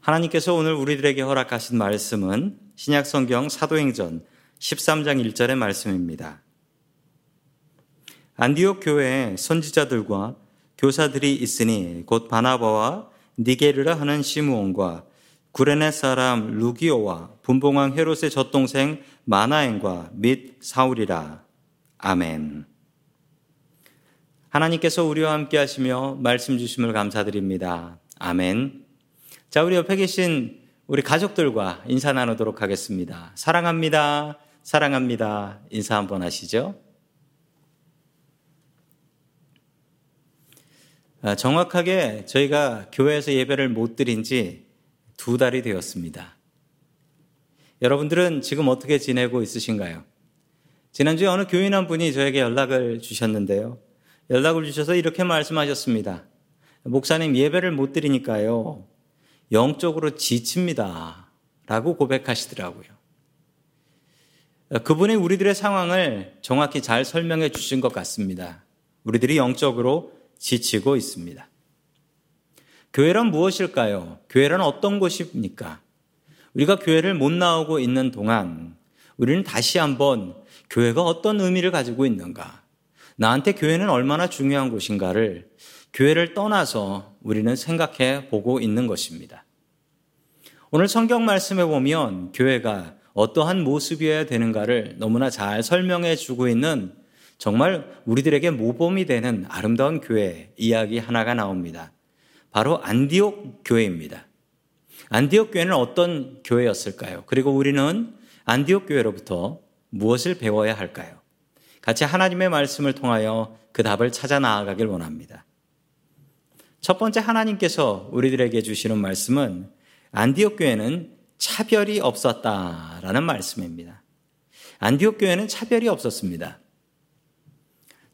하나님께서 오늘 우리들에게 허락하신 말씀은 신약 성경 사도행전 13장 1절의 말씀입니다. 안디옥 교회에 선지자들과 교사들이 있으니 곧 바나바와 니게르라 하는 시므온과 구레네 사람 루기오와 분봉왕 헤롯의 젖동생 마나엔과 및 사울이라. 아멘. 하나님께서 우리와 함께 하시며 말씀 주심을 감사드립니다. 아멘. 자, 우리 옆에 계신 우리 가족들과 인사 나누도록 하겠습니다. 사랑합니다. 사랑합니다. 인사 한번 하시죠. 아, 정확하게 저희가 교회에서 예배를 못 드린 지 두 달이 되었습니다. 여러분들은 지금 어떻게 지내고 있으신가요? 지난주에 어느 교인 한 분이 저에게 연락을 주셨는데요. 연락을 주셔서 이렇게 말씀하셨습니다. 목사님 예배를 못 드리니까요. 영적으로 지칩니다. 라고 고백하시더라고요. 그분이 우리들의 상황을 정확히 잘 설명해 주신 것 같습니다. 우리들이 영적으로 지치고 있습니다. 교회란 무엇일까요? 교회란 어떤 곳입니까? 우리가 교회를 못 나오고 있는 동안 우리는 다시 한번 교회가 어떤 의미를 가지고 있는가? 나한테 교회는 얼마나 중요한 곳인가를 교회를 떠나서 우리는 생각해 보고 있는 것입니다. 오늘 성경 말씀에 보면 교회가 어떠한 모습이어야 되는가를 너무나 잘 설명해 주고 있는 정말 우리들에게 모범이 되는 아름다운 교회 이야기 하나가 나옵니다. 바로 안디옥 교회입니다. 안디옥 교회는 어떤 교회였을까요? 그리고 우리는 안디옥 교회로부터 무엇을 배워야 할까요? 같이 하나님의 말씀을 통하여 그 답을 찾아 나아가길 원합니다. 첫 번째 하나님께서 우리들에게 주시는 말씀은 안디옥 교회는 차별이 없었다라는 말씀입니다. 안디옥 교회는 차별이 없었습니다.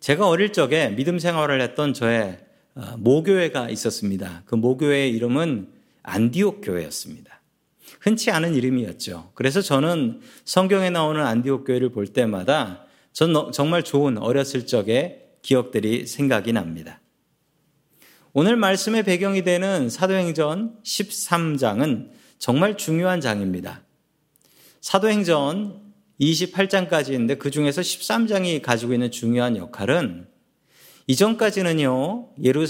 제가 어릴 적에 믿음 생활을 했던 저의 어, 모교회가 있었습니다. 그 모교회의 이름은 안디옥 교회였습니다. 흔치 않은 이름이었죠. 그래서 저는 성경에 나오는 안디옥 교회를 볼 때마다 전 정말 좋은 어렸을 적의 기억들이 생각이 납니다. 오늘 말씀의 배경이 되는 사도행전 13장은 정말 중요한 장입니다. 사도행전 28장까지 있는데 그 중에서 13장이 가지고 있는 중요한 역할은 이전까지는요, 예루,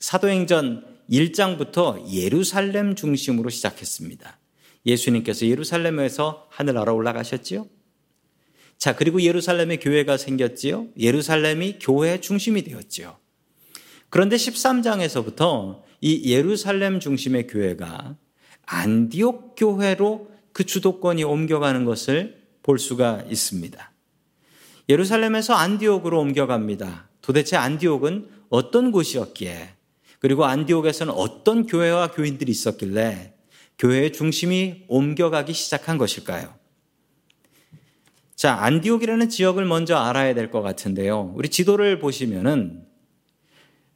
사도행전 1장부터 예루살렘 중심으로 시작했습니다. 예수님께서 예루살렘에서 하늘나라 올라가셨지요? 자, 그리고 예루살렘에 교회가 생겼지요? 예루살렘이 교회의 중심이 되었지요. 그런데 13장에서부터 이 예루살렘 중심의 교회가 안디옥 교회로 그 주도권이 옮겨가는 것을 볼 수가 있습니다. 예루살렘에서 안디옥으로 옮겨갑니다. 도대체 안디옥은 어떤 곳이었기에 그리고 안디옥에서는 어떤 교회와 교인들이 있었길래 교회의 중심이 옮겨가기 시작한 것일까요? 자, 안디옥이라는 지역을 먼저 알아야 될 것 같은데요. 우리 지도를 보시면은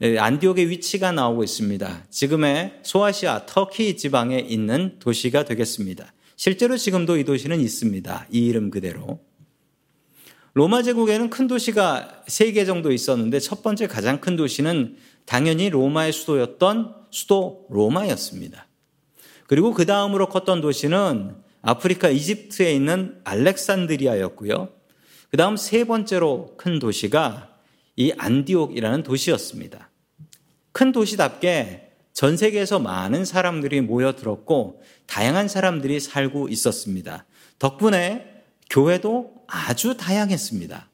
안디옥의 위치가 나오고 있습니다. 지금의 소아시아 터키 지방에 있는 도시가 되겠습니다. 실제로 지금도 이 도시는 있습니다. 이 이름 그대로. 로마 제국에는 큰 도시가 세개 정도 있었는데 첫 번째 가장 큰 도시는 당연히 로마의 수도였던 수도 로마였습니다. 그리고 그 다음으로 컸던 도시는 아프리카 이집트에 있는 알렉산드리아였고요. 그 다음 세 번째로 큰 도시가 이 안디옥이라는 도시였습니다. 큰 도시답게 전 세계에서 많은 사람들이 모여들었고 다양한 사람들이 살고 있었습니다. 덕분에 교회도 아주 다양했습니다.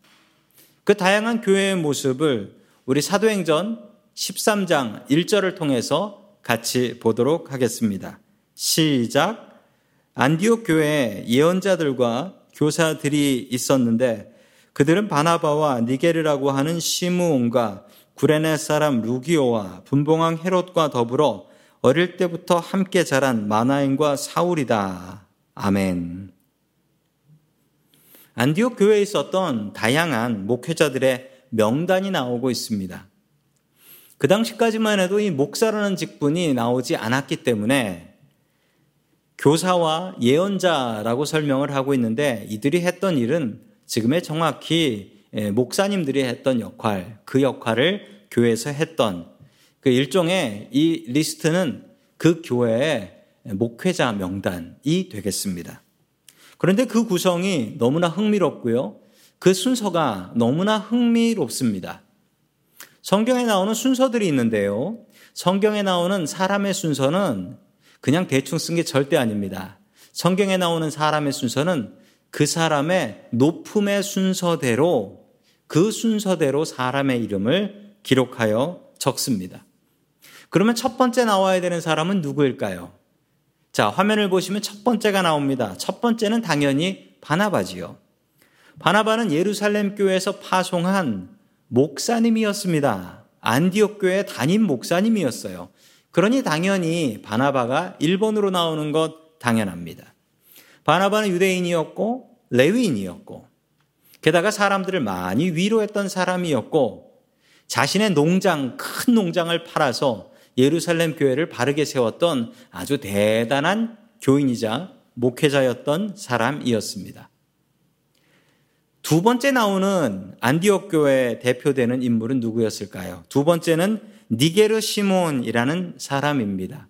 그 다양한 교회의 모습을 우리 사도행전 13장 1절을 통해서 같이 보도록 하겠습니다. 시작. 안디옥 교회에 예언자들과 교사들이 있었는데 그들은 바나바와 니게르라고 하는 시므온과 구레네 사람 루기오와 분봉왕 헤롯과 더불어 어릴 때부터 함께 자란 마나인과 사울이다. 아멘. 안디옥 교회에 있었던 다양한 목회자들의 명단이 나오고 있습니다. 그 당시까지만 해도 이 목사라는 직분이 나오지 않았기 때문에 교사와 예언자라고 설명을 하고 있는데 이들이 했던 일은 지금의 정확히 예, 목사님들이 했던 역할, 그 역할을 교회에서 했던 그 일종의 이 리스트는 그 교회의 목회자 명단이 되겠습니다. 그런데 그 구성이 너무나 흥미롭고요. 그 순서가 너무나 흥미롭습니다. 성경에 나오는 순서들이 있는데요. 성경에 나오는 사람의 순서는 그냥 대충 쓴 게 절대 아닙니다. 성경에 나오는 사람의 순서는 그 사람의 높음의 순서대로 그 순서대로 사람의 이름을 기록하여 적습니다. 그러면 첫 번째 나와야 되는 사람은 누구일까요? 자, 화면을 보시면 첫 번째가 나옵니다. 첫 번째는 당연히 바나바지요. 바나바는 예루살렘 교회에서 파송한 목사님이었습니다. 안디옥 교회 담임 목사님이었어요. 그러니 당연히 바나바가 1번으로 나오는 것 당연합니다. 바나바는 유대인이었고 레위인이었고 게다가 사람들을 많이 위로했던 사람이었고 자신의 농장, 큰 농장을 팔아서 예루살렘 교회를 바르게 세웠던 아주 대단한 교인이자 목회자였던 사람이었습니다. 두 번째 나오는 안디옥 교회 대표되는 인물은 누구였을까요? 두 번째는 니게르 시몬이라는 사람입니다.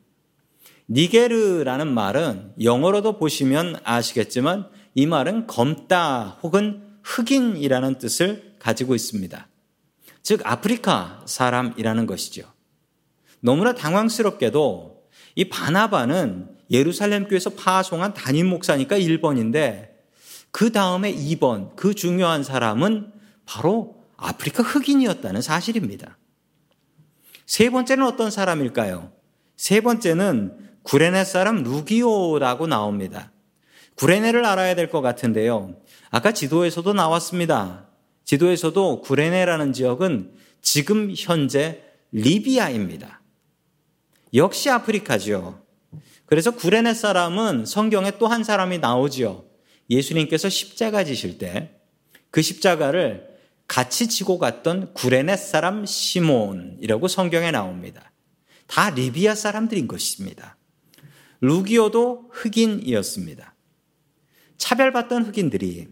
니게르라는 말은 영어로도 보시면 아시겠지만 이 말은 검다 혹은 흑인이라는 뜻을 가지고 있습니다. 즉 아프리카 사람이라는 것이죠. 너무나 당황스럽게도 이 바나바는 예루살렘 교회에서 파송한 담임 목사니까 1번인데 그 다음에 2번 그 중요한 사람은 바로 아프리카 흑인이었다는 사실입니다. 세 번째는 어떤 사람일까요? 세 번째는 구레네 사람 루기오라고 나옵니다. 구레네를 알아야 될 것 같은데요. 아까 지도에서도 나왔습니다. 지도에서도 구레네라는 지역은 지금 현재 리비아입니다. 역시 아프리카죠. 그래서 구레네 사람은 성경에 또 한 사람이 나오지요. 예수님께서 십자가 지실 때 그 십자가를 같이 지고 갔던 구레네 사람 시몬이라고 성경에 나옵니다. 다 리비아 사람들인 것입니다. 루기오도 흑인이었습니다. 차별받던 흑인들이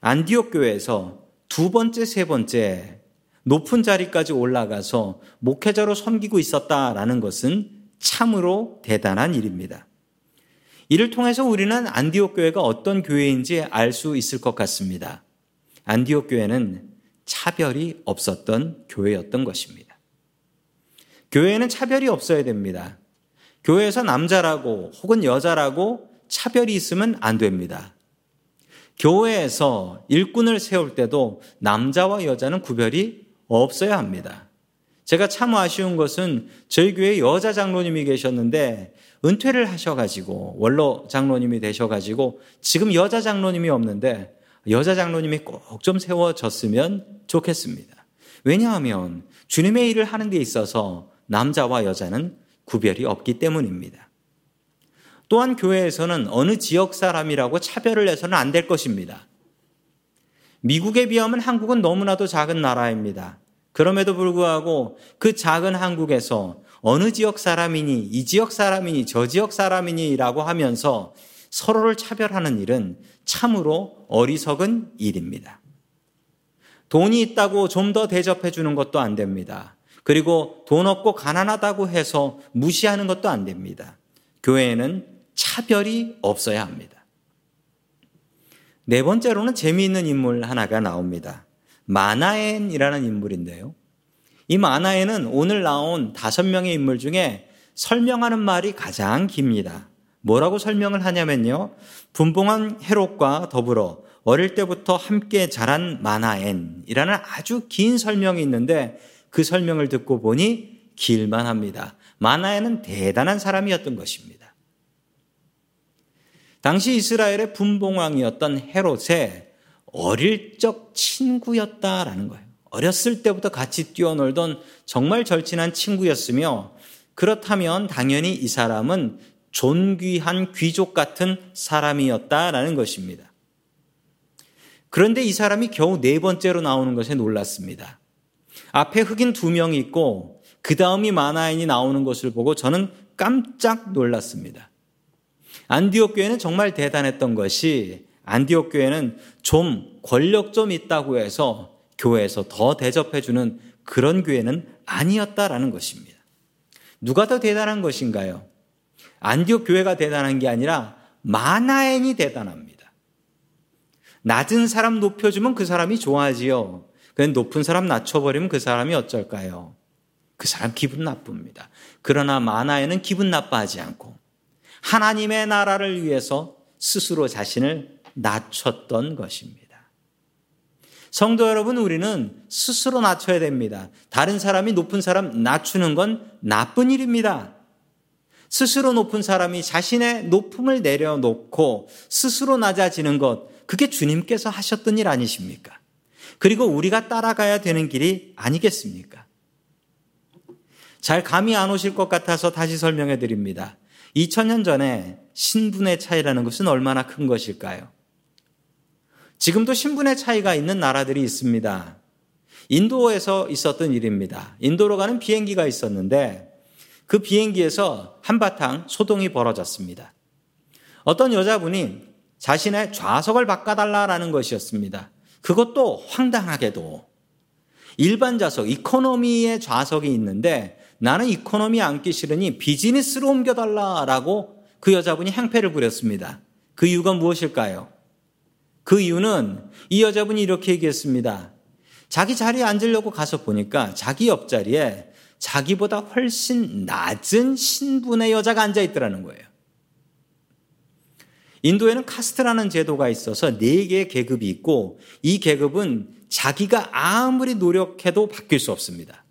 안디옥 교회에서 두 번째, 세 번째 높은 자리까지 올라가서 목회자로 섬기고 있었다라는 것은 참으로 대단한 일입니다. 이를 통해서 우리는 안디옥 교회가 어떤 교회인지 알 수 있을 것 같습니다. 안디옥 교회는 차별이 없었던 교회였던 것입니다. 교회에는 차별이 없어야 됩니다. 교회에서 남자라고 혹은 여자라고 차별이 있으면 안 됩니다. 교회에서 일꾼을 세울 때도 남자와 여자는 구별이 없어야 합니다. 제가 참 아쉬운 것은 저희 교회 여자 장로님이 계셨는데 은퇴를 하셔가지고 원로 장로님이 되셔가지고 지금 여자 장로님이 없는데 여자 장로님이 꼭 좀 세워졌으면 좋겠습니다. 왜냐하면 주님의 일을 하는 데 있어서 남자와 여자는 구별이 없기 때문입니다. 또한 교회에서는 어느 지역 사람이라고 차별을 해서는 안 될 것입니다. 미국에 비하면 한국은 너무나도 작은 나라입니다. 그럼에도 불구하고 그 작은 한국에서 어느 지역 사람이니, 이 지역 사람이니, 저 지역 사람이니라고 하면서 서로를 차별하는 일은 참으로 어리석은 일입니다. 돈이 있다고 좀 더 대접해 주는 것도 안 됩니다. 그리고 돈 없고 가난하다고 해서 무시하는 것도 안 됩니다. 교회에는 차별이 없어야 합니다. 네 번째로는 재미있는 인물 하나가 나옵니다. 마나엔이라는 인물인데요. 이 마나엔은 오늘 나온 다섯 명의 인물 중에 설명하는 말이 가장 깁니다. 뭐라고 설명을 하냐면요. 분봉한 헤롯과 더불어 어릴 때부터 함께 자란 마나엔이라는 아주 긴 설명이 있는데 그 설명을 듣고 보니 길만 합니다. 마나에는 대단한 사람이었던 것입니다. 당시 이스라엘의 분봉왕이었던 헤롯의 어릴 적 친구였다라는 거예요. 어렸을 때부터 같이 뛰어놀던 정말 절친한 친구였으며 그렇다면 당연히 이 사람은 존귀한 귀족 같은 사람이었다라는 것입니다. 그런데 이 사람이 겨우 네 번째로 나오는 것에 놀랐습니다. 앞에 흑인 두 명이 있고 그 다음이 마나인이 나오는 것을 보고 저는 깜짝 놀랐습니다. 안디옥 교회는 정말 대단했던 것이 안디옥 교회는 좀 권력 좀 있다고 해서 교회에서 더 대접해 주는 그런 교회는 아니었다라는 것입니다. 누가 더 대단한 것인가요? 안디옥 교회가 대단한 게 아니라 마나엔이 대단합니다. 낮은 사람 높여주면 그 사람이 좋아하지요. 그냥 높은 사람 낮춰버리면 그 사람이 어쩔까요? 그 사람 기분 나쁩니다. 그러나 마나에는 기분 나빠하지 않고 하나님의 나라를 위해서 스스로 자신을 낮췄던 것입니다. 성도 여러분, 우리는 스스로 낮춰야 됩니다. 다른 사람이 높은 사람 낮추는 건 나쁜 일입니다. 스스로 높은 사람이 자신의 높음을 내려놓고 스스로 낮아지는 것, 그게 주님께서 하셨던 일 아니십니까? 그리고 우리가 따라가야 되는 길이 아니겠습니까? 잘 감이 안 오실 것 같아서 다시 설명해 드립니다. 2000년 전에 신분의 차이라는 것은 얼마나 큰 것일까요? 지금도 신분의 차이가 있는 나라들이 있습니다. 인도에서 있었던 일입니다. 인도로 가는 비행기가 있었는데 그 비행기에서 한바탕 소동이 벌어졌습니다. 어떤 여자분이 자신의 좌석을 바꿔달라라는 것이었습니다. 그것도 황당하게도 일반 좌석, 이코노미의 좌석이 있는데 나는 이코노미 앉기 싫으니 비즈니스로 옮겨달라라고 그 여자분이 행패를 부렸습니다. 그 이유가 무엇일까요? 그 이유는 이 여자분이 이렇게 얘기했습니다. 자기 자리에 앉으려고 가서 보니까 자기 옆자리에 자기보다 훨씬 낮은 신분의 여자가 앉아 있더라는 거예요. 인도에는 카스트라는 제도가 있어서 네 개의 계급이 있고 이 계급은 자기가 아무리 노력해도 바뀔 수 없습니다.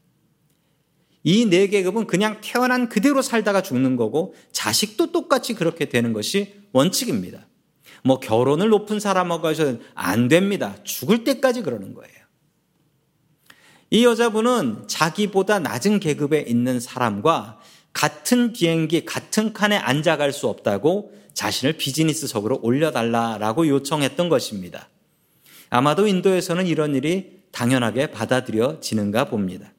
이 네 계급은 그냥 태어난 그대로 살다가 죽는 거고 자식도 똑같이 그렇게 되는 것이 원칙입니다. 뭐 결혼을 높은 사람하고 하셔도 안 됩니다. 죽을 때까지 그러는 거예요. 이 여자분은 자기보다 낮은 계급에 있는 사람과 같은 비행기, 같은 칸에 앉아갈 수 없다고 자신을 비즈니스석으로 올려달라라고 요청했던 것입니다. 아마도 인도에서는 이런 일이 당연하게 받아들여지는가 봅니다.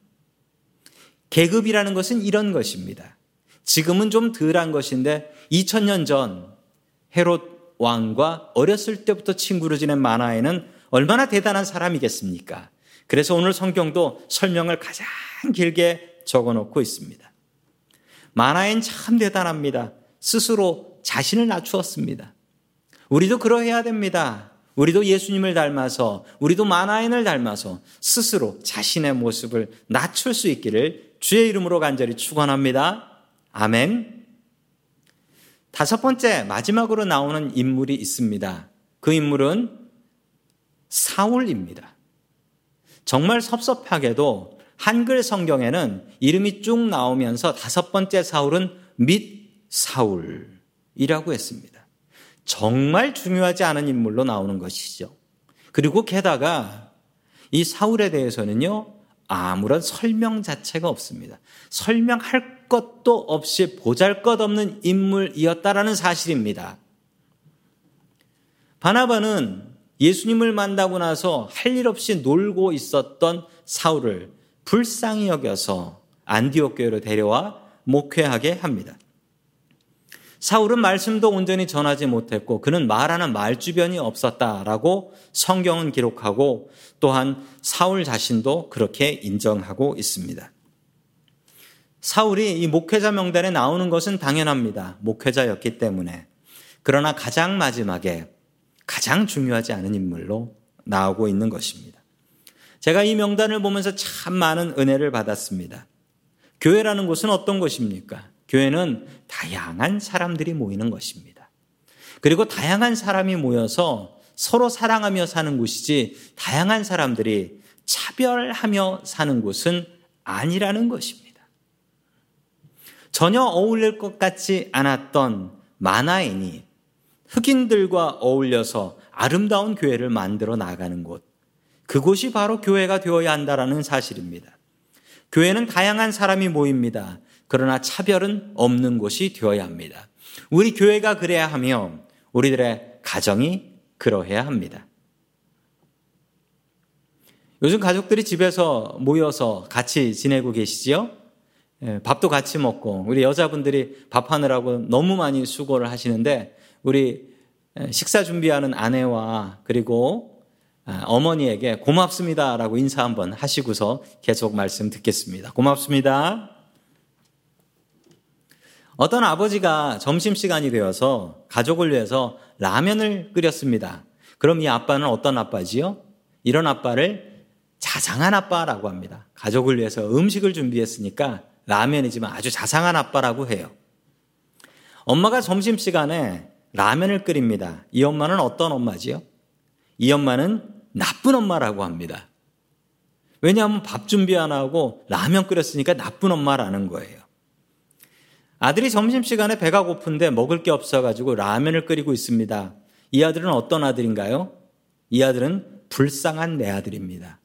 계급이라는 것은 이런 것입니다. 지금은 좀 덜한 것인데 2000년 전 헤롯 왕과 어렸을 때부터 친구로 지낸 마나에는 얼마나 대단한 사람이겠습니까? 그래서 오늘 성경도 설명을 가장 길게 적어 놓고 있습니다. 마나엔 참 대단합니다. 스스로 자신을 낮추었습니다. 우리도 그러해야 됩니다. 우리도 예수님을 닮아서, 우리도 마나엔을 닮아서 스스로 자신의 모습을 낮출 수 있기를 주의 이름으로 간절히 축원합니다. 아멘. 다섯 번째 마지막으로 나오는 인물이 있습니다. 그 인물은 사울입니다. 정말 섭섭하게도 한글 성경에는 이름이 쭉 나오면서 다섯 번째 사울은 및 사울 이라고 했습니다. 정말 중요하지 않은 인물로 나오는 것이죠. 그리고 게다가 이 사울에 대해서는요, 아무런 설명 자체가 없습니다. 설명할 것도 없이 보잘 것 없는 인물이었다라는 사실입니다. 바나바는 예수님을 만나고 나서 할 일 없이 놀고 있었던 사울을 불쌍히 여겨서 안디옥 교회로 데려와 목회하게 합니다. 사울은 말씀도 온전히 전하지 못했고 그는 말하는 말주변이 없었다라고 성경은 기록하고 또한 사울 자신도 그렇게 인정하고 있습니다. 사울이 이 목회자 명단에 나오는 것은 당연합니다. 목회자였기 때문에. 그러나 가장 마지막에 가장 중요하지 않은 인물로 나오고 있는 것입니다. 제가 이 명단을 보면서 참 많은 은혜를 받았습니다. 교회라는 곳은 어떤 곳입니까? 교회는 다양한 사람들이 모이는 것입니다. 그리고 다양한 사람이 모여서 서로 사랑하며 사는 곳이지 다양한 사람들이 차별하며 사는 곳은 아니라는 것입니다. 전혀 어울릴 것 같지 않았던 마나인이 흑인들과 어울려서 아름다운 교회를 만들어 나가는 곳. 그곳이 바로 교회가 되어야 한다라는 사실입니다. 교회는 다양한 사람이 모입니다. 그러나 차별은 없는 곳이 되어야 합니다. 우리 교회가 그래야 하며 우리들의 가정이 그러해야 합니다. 요즘 가족들이 집에서 모여서 같이 지내고 계시지요? 예, 밥도 같이 먹고 우리 여자분들이 밥하느라고 너무 많이 수고를 하시는데 우리 식사 준비하는 아내와 그리고 아, 어머니에게 고맙습니다라고 인사 한번 하시고서 계속 말씀 듣겠습니다. 고맙습니다. 어떤 아버지가 점심시간이 되어서 가족을 위해서 라면을 끓였습니다. 그럼 이 아빠는 어떤 아빠지요? 이런 아빠를 자상한 아빠라고 합니다. 가족을 위해서 음식을 준비했으니까 라면이지만 아주 자상한 아빠라고 해요. 엄마가 점심시간에 라면을 끓입니다. 이 엄마는 어떤 엄마지요? 이 엄마는 나쁜 엄마라고 합니다. 왜냐하면 밥 준비 안 하고 라면 끓였으니까 나쁜 엄마라는 거예요. 아들이 점심시간에 배가 고픈데 먹을 게 없어가지고 라면을 끓이고 있습니다. 이 아들은 어떤 아들인가요? 이 아들은 불쌍한 내 아들입니다.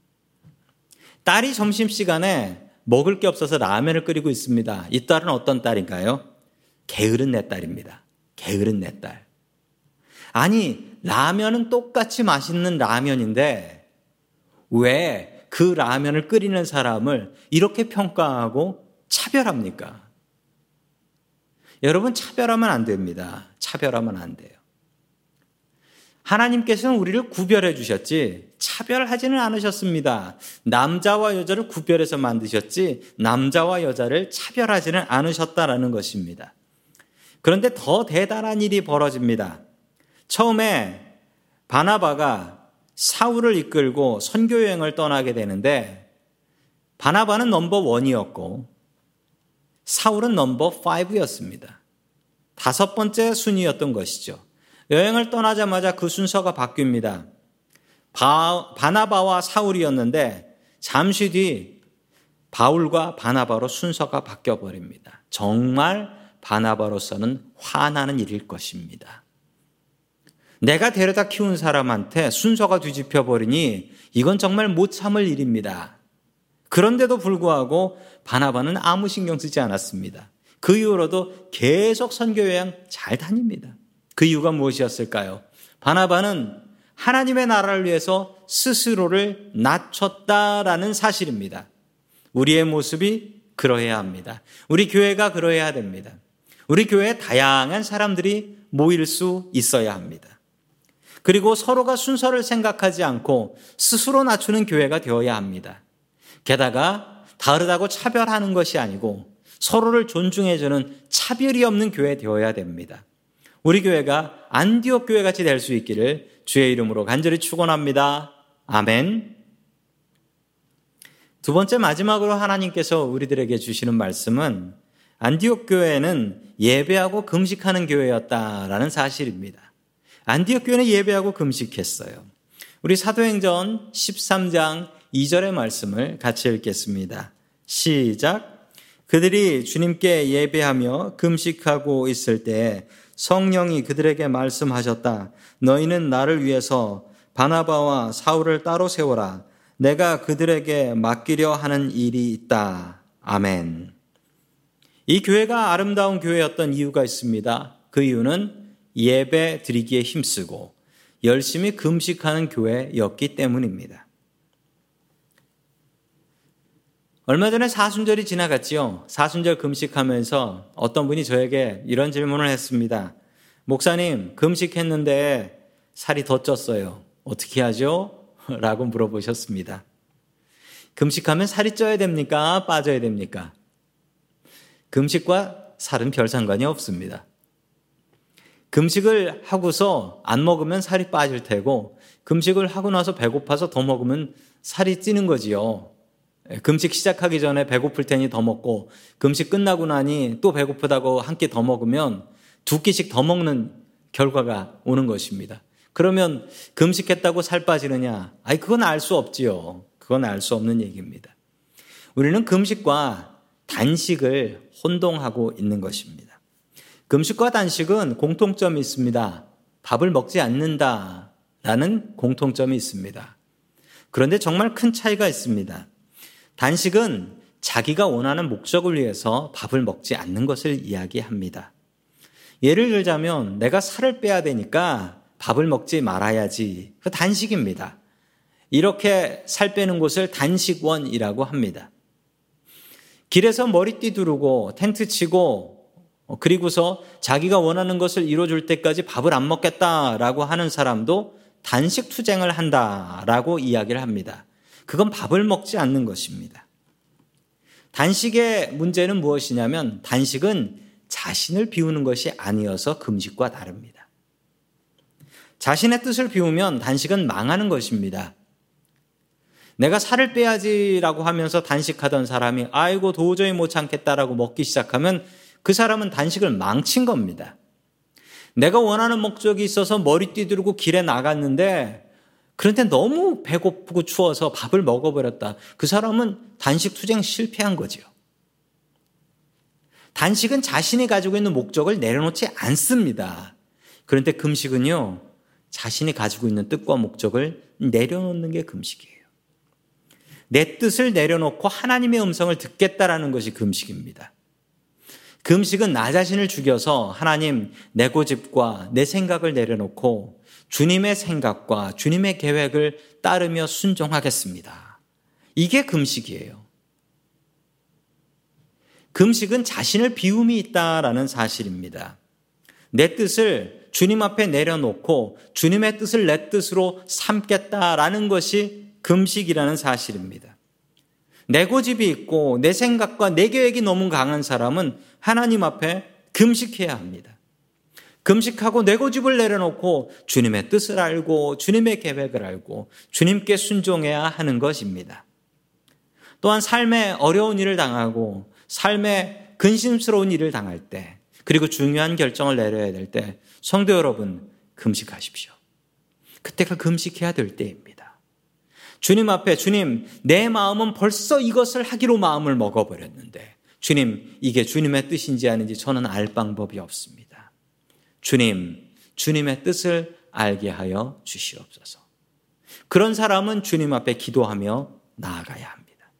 딸이 점심시간에 먹을 게 없어서 라면을 끓이고 있습니다. 이 딸은 어떤 딸인가요? 게으른 내 딸입니다. 게으른 내 딸. 아니, 라면은 똑같이 맛있는 라면인데 왜 그 라면을 끓이는 사람을 이렇게 평가하고 차별합니까? 여러분 차별하면 안 됩니다. 차별하면 안 돼요. 하나님께서는 우리를 구별해 주셨지 차별하지는 않으셨습니다. 남자와 여자를 구별해서 만드셨지 남자와 여자를 차별하지는 않으셨다라는 것입니다. 그런데 더 대단한 일이 벌어집니다. 처음에 바나바가 사울을 이끌고 선교 여행을 떠나게 되는데 바나바는 넘버 원이었고 사울은 넘버 5였습니다. 다섯 번째 순위였던 것이죠. 여행을 떠나자마자 그 순서가 바뀝니다. 바, 바나바와 사울이었는데 잠시 뒤 바울과 바나바로 순서가 바뀌어 버립니다. 정말 바나바로서는 화나는 일일 것입니다. 내가 데려다 키운 사람한테 순서가 뒤집혀 버리니 이건 정말 못 참을 일입니다. 그런데도 불구하고 바나바는 아무 신경 쓰지 않았습니다. 그 이후로도 계속 선교 여행 잘 다닙니다. 그 이유가 무엇이었을까요? 바나바는 하나님의 나라를 위해서 스스로를 낮췄다라는 사실입니다. 우리의 모습이 그러해야 합니다. 우리 교회가 그러해야 됩니다. 우리 교회에 다양한 사람들이 모일 수 있어야 합니다. 그리고 서로가 순서를 생각하지 않고 스스로 낮추는 교회가 되어야 합니다. 게다가 다르다고 차별하는 것이 아니고 서로를 존중해주는 차별이 없는 교회 되어야 됩니다. 우리 교회가 안디옥 교회 같이 될 수 있기를 주의 이름으로 간절히 축원합니다. 아멘. 두 번째 마지막으로 하나님께서 우리들에게 주시는 말씀은 안디옥 교회는 예배하고 금식하는 교회였다라는 사실입니다. 안디옥 교회는 예배하고 금식했어요. 우리 사도행전 13장 2절의 말씀을 같이 읽겠습니다. 시작. 그들이 주님께 예배하며 금식하고 있을 때 성령이 그들에게 말씀하셨다. 너희는 나를 위해서 바나바와 사울을 따로 세워라. 내가 그들에게 맡기려 하는 일이 있다. 아멘. 이 교회가 아름다운 교회였던 이유가 있습니다. 그 이유는 예배 드리기에 힘쓰고 열심히 금식하는 교회였기 때문입니다. 얼마 전에 사순절이 지나갔지요. 사순절 금식하면서 어떤 분이 저에게 이런 질문을 했습니다. 목사님, 금식했는데 살이 더 쪘어요. 어떻게 하죠? 라고 물어보셨습니다. 금식하면 살이 쪄야 됩니까? 빠져야 됩니까? 금식과 살은 별 상관이 없습니다. 금식을 하고서 안 먹으면 살이 빠질 테고, 금식을 하고 나서 배고파서 더 먹으면 살이 찌는 거지요. 예, 금식 시작하기 전에 배고플 테니 더 먹고 금식 끝나고 나니 또 배고프다고 한 끼 더 먹으면 두 끼씩 더 먹는 결과가 오는 것입니다. 그러면 금식했다고 살 빠지느냐? 아니 그건 알 수 없지요. 그건 알 수 없는 얘기입니다. 우리는 금식과 단식을 혼동하고 있는 것입니다. 금식과 단식은 공통점이 있습니다. 밥을 먹지 않는다라는 공통점이 있습니다. 그런데 정말 큰 차이가 있습니다. 단식은 자기가 원하는 목적을 위해서 밥을 먹지 않는 것을 이야기합니다. 예를 들자면 내가 살을 빼야 되니까 밥을 먹지 말아야지. 그 단식입니다. 이렇게 살 빼는 곳을 단식원이라고 합니다. 길에서 머리띠 두르고 텐트 치고 어, 그리고서 자기가 원하는 것을 이루어줄 때까지 밥을 안 먹겠다라고 하는 사람도 단식 투쟁을 한다라고 이야기를 합니다. 그건 밥을 먹지 않는 것입니다. 단식의 문제는 무엇이냐면 단식은 자신을 비우는 것이 아니어서 금식과 다릅니다. 자신의 뜻을 비우면 단식은 망하는 것입니다. 내가 살을 빼야지라고 하면서 단식하던 사람이 아이고 도저히 못 참겠다라고 먹기 시작하면 그 사람은 단식을 망친 겁니다. 내가 원하는 목적이 있어서 머리 띠들고 길에 나갔는데 그런데 너무 배고프고 추워서 밥을 먹어버렸다. 그 사람은 단식 투쟁 실패한 거지요. 단식은 자신이 가지고 있는 목적을 내려놓지 않습니다. 그런데 금식은요, 자신이 가지고 있는 뜻과 목적을 내려놓는 게 금식이에요. 내 뜻을 내려놓고 하나님의 음성을 듣겠다라는 것이 금식입니다. 금식은 나 자신을 죽여서 하나님 내 고집과 내 생각을 내려놓고 주님의 생각과 주님의 계획을 따르며 순종하겠습니다. 이게 금식이에요. 금식은 자신을 비움이 있다라는 사실입니다. 내 뜻을 주님 앞에 내려놓고 주님의 뜻을 내 뜻으로 삼겠다라는 것이 금식이라는 사실입니다. 내 고집이 있고 내 생각과 내 계획이 너무 강한 사람은 하나님 앞에 금식해야 합니다. 금식하고 내 고집을 내려놓고 주님의 뜻을 알고 주님의 계획을 알고 주님께 순종해야 하는 것입니다. 또한 삶에 어려운 일을 당하고 삶에 근심스러운 일을 당할 때 그리고 중요한 결정을 내려야 될 때 성도 여러분 금식하십시오. 그때가 금식해야 될 때입니다. 주님 앞에 주님 내 마음은 벌써 이것을 하기로 마음을 먹어버렸는데 주님 이게 주님의 뜻인지 아닌지 저는 알 방법이 없습니다. 주님, 주님의 뜻을 알게 하여 주시옵소서. 그런 사람은 주님 앞에 기도하며 나아가야 합니다.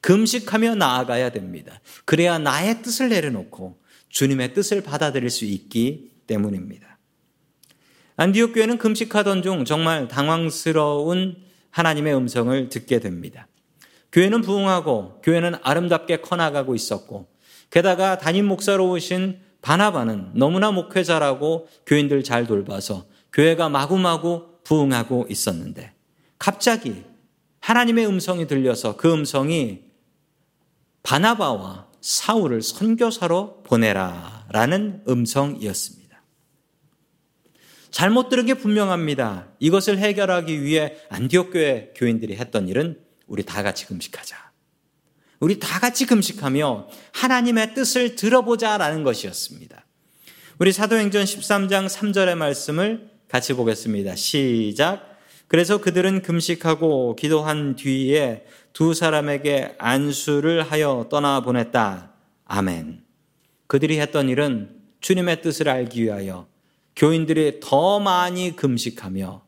금식하며 나아가야 됩니다. 그래야 나의 뜻을 내려놓고 주님의 뜻을 받아들일 수 있기 때문입니다. 안디옥 교회는 금식하던 중 정말 당황스러운 하나님의 음성을 듣게 됩니다. 교회는 부흥하고 교회는 아름답게 커나가고 있었고 게다가 담임 목사로 오신 바나바는 너무나 목회자라고 교인들 잘 돌봐서 교회가 마구마구 부흥하고 있었는데 갑자기 하나님의 음성이 들려서 그 음성이 바나바와 사울을 선교사로 보내라 라는 음성이었습니다. 잘못 들은 게 분명합니다. 이것을 해결하기 위해 안디옥 교회 교인들이 했던 일은 우리 다 같이 금식하자. 우리 다 같이 금식하며 하나님의 뜻을 들어보자라는 것이었습니다. 우리 사도행전 13장 3절의 말씀을 같이 보겠습니다. 시작. 그래서 그들은 금식하고 기도한 뒤에 두 사람에게 안수를 하여 떠나 보냈다. 아멘. 그들이 했던 일은 주님의 뜻을 알기 위하여 교인들이 더 많이 금식하며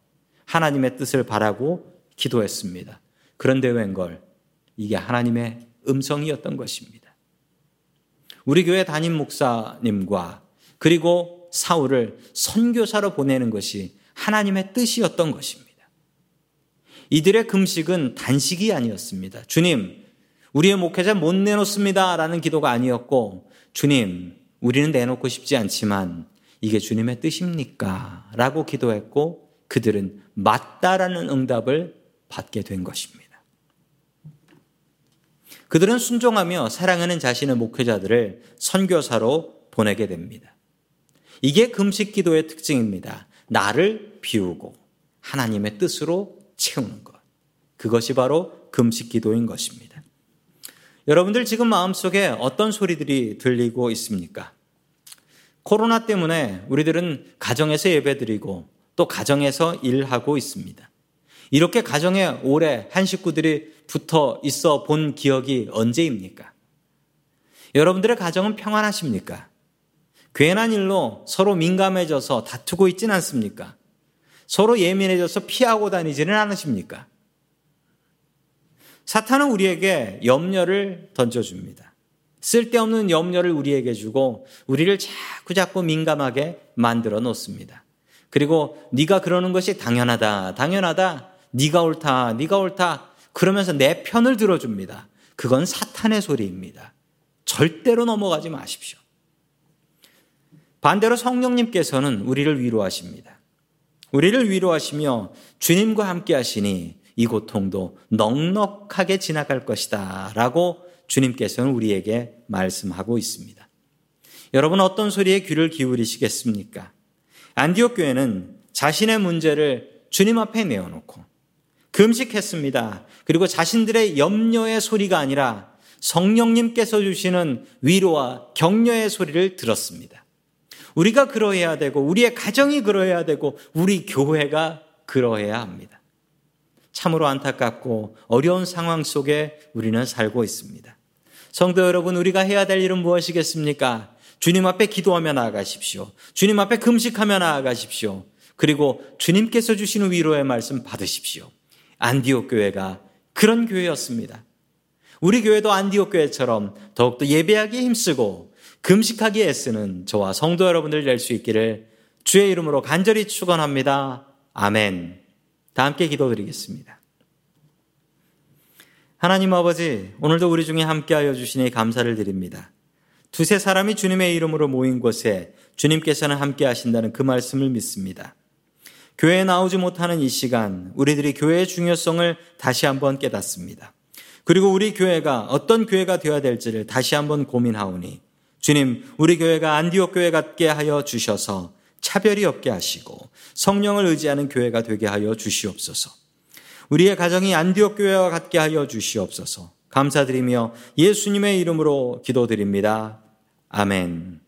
하나님의 뜻을 바라고 기도했습니다. 그런데 웬걸 이게 하나님의 음성이었던 것입니다. 우리 교회 담임 목사님과 그리고 사울을 선교사로 보내는 것이 하나님의 뜻이었던 것입니다. 이들의 금식은 단식이 아니었습니다. 주님, 우리의 목회자 못 내놓습니다. 라는 기도가 아니었고, 주님, 우리는 내놓고 싶지 않지만 이게 주님의 뜻입니까? 라고 기도했고, 그들은 맞다라는 응답을 받게 된 것입니다. 그들은 순종하며 사랑하는 자신의 목회자들을 선교사로 보내게 됩니다. 이게 금식 기도의 특징입니다. 나를 비우고 하나님의 뜻으로 채우는 것. 그것이 바로 금식 기도인 것입니다. 여러분들 지금 마음속에 어떤 소리들이 들리고 있습니까? 코로나 때문에 우리들은 가정에서 예배드리고 또 가정에서 일하고 있습니다. 이렇게 가정에 오래 한 식구들이 붙어 있어 본 기억이 언제입니까? 여러분들의 가정은 평안하십니까? 괜한 일로 서로 민감해져서 다투고 있진 않습니까? 서로 예민해져서 피하고 다니지는 않으십니까? 사탄은 우리에게 염려를 던져줍니다. 쓸데없는 염려를 우리에게 주고 우리를 자꾸 자꾸 민감하게 만들어 놓습니다. 그리고 네가 그러는 것이 당연하다, 당연하다, 네가 옳다, 네가 옳다. 그러면서 내 편을 들어줍니다. 그건 사탄의 소리입니다. 절대로 넘어가지 마십시오. 반대로 성령님께서는 우리를 위로하십니다. 우리를 위로하시며 주님과 함께 하시니 이 고통도 넉넉하게 지나갈 것이다. 라고 주님께서는 우리에게 말씀하고 있습니다. 여러분 어떤 소리에 귀를 기울이시겠습니까? 안디옥 교회는 자신의 문제를 주님 앞에 내어놓고 금식했습니다. 그리고 자신들의 염려의 소리가 아니라 성령님께서 주시는 위로와 격려의 소리를 들었습니다. 우리가 그러해야 되고 우리의 가정이 그러해야 되고 우리 교회가 그러해야 합니다. 참으로 안타깝고 어려운 상황 속에 우리는 살고 있습니다. 성도 여러분, 우리가 해야 될 일은 무엇이겠습니까? 주님 앞에 기도하며 나아가십시오. 주님 앞에 금식하며 나아가십시오. 그리고 주님께서 주시는 위로의 말씀 받으십시오. 안디옥 교회가 그런 교회였습니다. 우리 교회도 안디옥 교회처럼 더욱더 예배하기에 힘쓰고 금식하기에 애쓰는 저와 성도 여러분들 될 수 있기를 주의 이름으로 간절히 축원합니다. 아멘. 다 함께 기도드리겠습니다. 하나님 아버지, 오늘도 우리 중에 함께하여 주시니 감사를 드립니다. 두세 사람이 주님의 이름으로 모인 곳에 주님께서는 함께 하신다는 그 말씀을 믿습니다. 교회에 나오지 못하는 이 시간, 우리들이 교회의 중요성을 다시 한번 깨닫습니다. 그리고 우리 교회가 어떤 교회가 되어야 될지를 다시 한번 고민하오니, 주님, 우리 교회가 안디옥 교회 같게 하여 주셔서 차별이 없게 하시고 성령을 의지하는 교회가 되게 하여 주시옵소서. 우리의 가정이 안디옥 교회와 같게 하여 주시옵소서. 감사드리며 예수님의 이름으로 기도드립니다. 아멘.